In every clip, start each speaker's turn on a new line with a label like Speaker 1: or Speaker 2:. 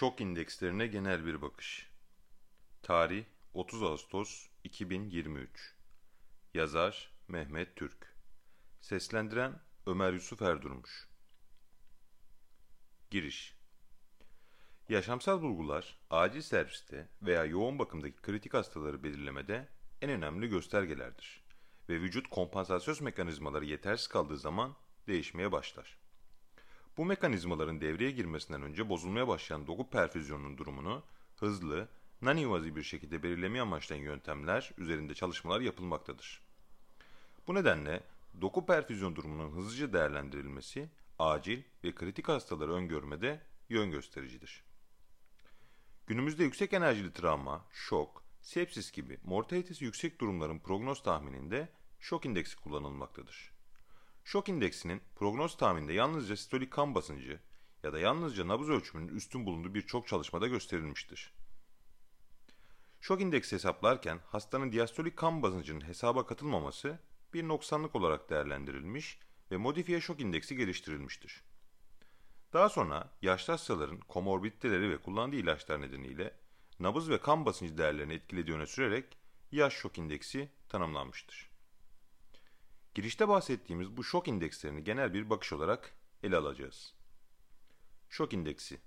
Speaker 1: Şok indekslerine genel bir bakış. Tarih 30 Ağustos 2023. Yazar Mehmet Türk. Seslendiren Ömer Yusuf Erdurmuş. Giriş. Yaşamsal bulgular acil serviste veya yoğun bakımdaki kritik hastaları belirlemede en önemli göstergelerdir ve vücut kompansasyon mekanizmaları yetersiz kaldığı zaman değişmeye başlar. Bu mekanizmaların devreye girmesinden önce bozulmaya başlayan doku perfüzyonunun durumunu hızlı, nanivazi bir şekilde belirlemeyi amaçlayan yöntemler üzerinde çalışmalar yapılmaktadır. Bu nedenle doku perfüzyon durumunun hızlıca değerlendirilmesi, acil ve kritik hastaları öngörmede yön göstericidir. Günümüzde yüksek enerjili travma, şok, sepsis gibi mortalitesi yüksek durumların prognoz tahmininde şok indeksi kullanılmaktadır. Şok indeksinin prognoz tahmininde yalnızca sistolik kan basıncı ya da yalnızca nabız ölçümünün üstün bulunduğu birçok çalışmada gösterilmiştir. Şok indeksi hesaplarken hastanın diastolik kan basıncının hesaba katılmaması bir noksanlık olarak değerlendirilmiş ve modifiye şok indeksi geliştirilmiştir. Daha sonra yaşlı hastaların komorbiditeleri ve kullandığı ilaçlar nedeniyle nabız ve kan basıncı değerlerini etkilediği öne sürerek yaş şok indeksi tanımlanmıştır. Girişte bahsettiğimiz bu şok indekslerini genel bir bakış olarak ele alacağız. Şok indeksi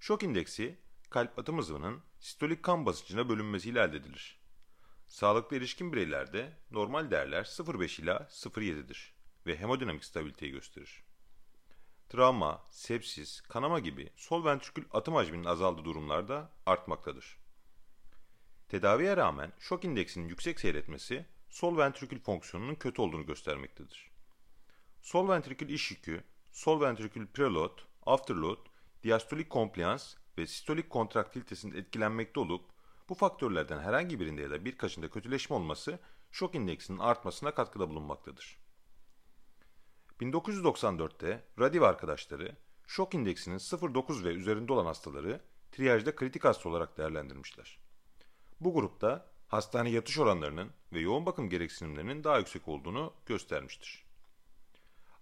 Speaker 1: Şok indeksi, kalp atım hızının sistolik kan basıncına bölünmesiyle elde edilir. Sağlıklı erişkin bireylerde normal değerler 0,5 ila 0,7'dir ve hemodinamik stabiliteyi gösterir. Travma, sepsis, kanama gibi sol ventrikül atım hacminin azaldığı durumlarda artmaktadır. Tedaviye rağmen şok indeksinin yüksek seyretmesi sol ventrikül fonksiyonunun kötü olduğunu göstermektedir. Sol ventrikül iş yükü, sol ventrikül preload, afterload, diastolik kompliyans ve sistolik kontraktilitesinin etkilenmekte olup bu faktörlerden herhangi birinde ya da birkaçında kötüleşme olması şok indeksinin artmasına katkıda bulunmaktadır. 1994'te Radiv arkadaşları şok indeksinin 0.9 ve üzerinde olan hastaları triyajda kritik hasta olarak değerlendirmişler. Bu grupta hastane yatış oranlarının ve yoğun bakım gereksinimlerinin daha yüksek olduğunu göstermiştir.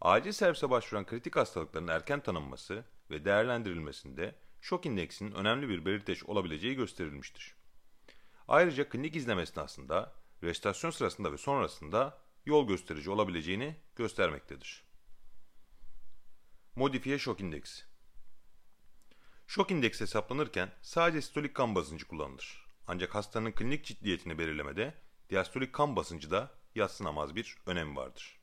Speaker 1: Acil servise başvuran kritik hastalıkların erken tanınması ve değerlendirilmesinde şok indeksinin önemli bir belirteç olabileceği gösterilmiştir. Ayrıca klinik izleme esnasında, restorasyon sırasında ve sonrasında yol gösterici olabileceğini göstermektedir. Modifiye şok indeksi Şok indeksi hesaplanırken sadece sistolik kan basıncı kullanılır. Ancak hastanın klinik ciddiyetini belirlemede diastolik kan basıncı da yatsınamaz bir önemi vardır.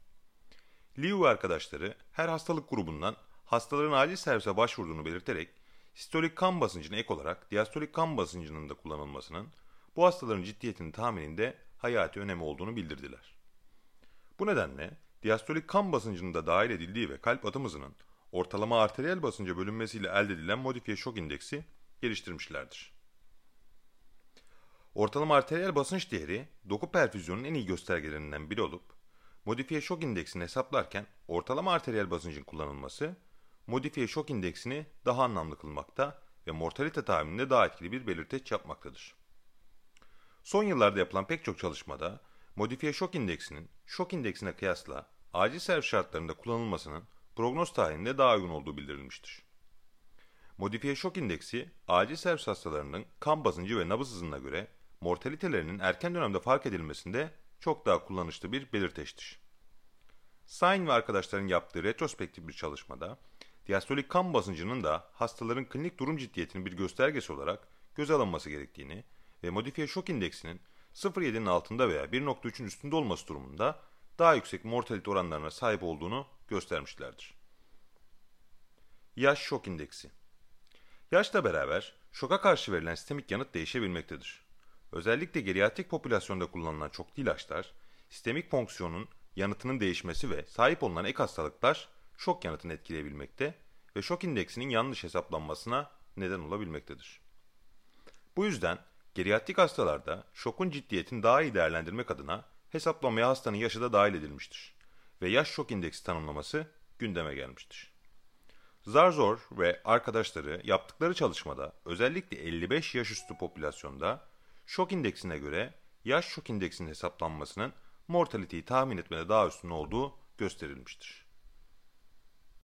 Speaker 1: Liu ve arkadaşları her hastalık grubundan hastaların acil servise başvurduğunu belirterek sistolik kan basıncına ek olarak diastolik kan basıncının da kullanılmasının bu hastaların ciddiyetinin tahmininde hayati önemi olduğunu bildirdiler. Bu nedenle diastolik kan basıncının da dahil edildiği ve kalp atım hızının ortalama arteriyel basınca bölünmesiyle elde edilen modifiye şok indeksi geliştirmişlerdir. Ortalama arteriyel basınç değeri doku perfüzyonun en iyi göstergelerinden biri olup, modifiye şok indeksini hesaplarken ortalama arteriyel basıncın kullanılması, modifiye şok indeksini daha anlamlı kılmakta ve mortalite tahmininde daha etkili bir belirteç yapmaktadır. Son yıllarda yapılan pek çok çalışmada modifiye şok indeksinin şok indeksine kıyasla acil servis şartlarında kullanılmasının prognoz tarihinde daha uygun olduğu bildirilmiştir. Modifiye şok indeksi acil servis hastalarının kan basıncı ve nabız hızına göre mortalitelerinin erken dönemde fark edilmesinde çok daha kullanışlı bir belirteçtir. Sain ve arkadaşların yaptığı retrospektif bir çalışmada diastolik kan basıncının da hastaların klinik durum ciddiyetinin bir göstergesi olarak göz alınması gerektiğini ve modifiye şok indeksinin 0.7'nin altında veya 1.3'ün üstünde olması durumunda daha yüksek mortalite oranlarına sahip olduğunu göstermişlerdir. Yaş şok indeksi Yaşla beraber şoka karşı verilen sistemik yanıt değişebilmektedir. Özellikle geriatrik popülasyonda kullanılan çoklu ilaçlar, sistemik fonksiyonun yanıtının değişmesi ve sahip olunan ek hastalıklar şok yanıtını etkileyebilmekte ve şok indeksinin yanlış hesaplanmasına neden olabilmektedir. Bu yüzden geriatrik hastalarda şokun ciddiyetini daha iyi değerlendirmek adına hesaplamaya hastanın yaşı da dahil edilmiştir ve yaş şok indeksi tanımlaması gündeme gelmiştir. Zarzor ve arkadaşları yaptıkları çalışmada özellikle 55 yaş üstü popülasyonda şok indeksine göre yaş şok indeksinin hesaplanmasının mortality'yi tahmin etmede daha üstün olduğu gösterilmiştir.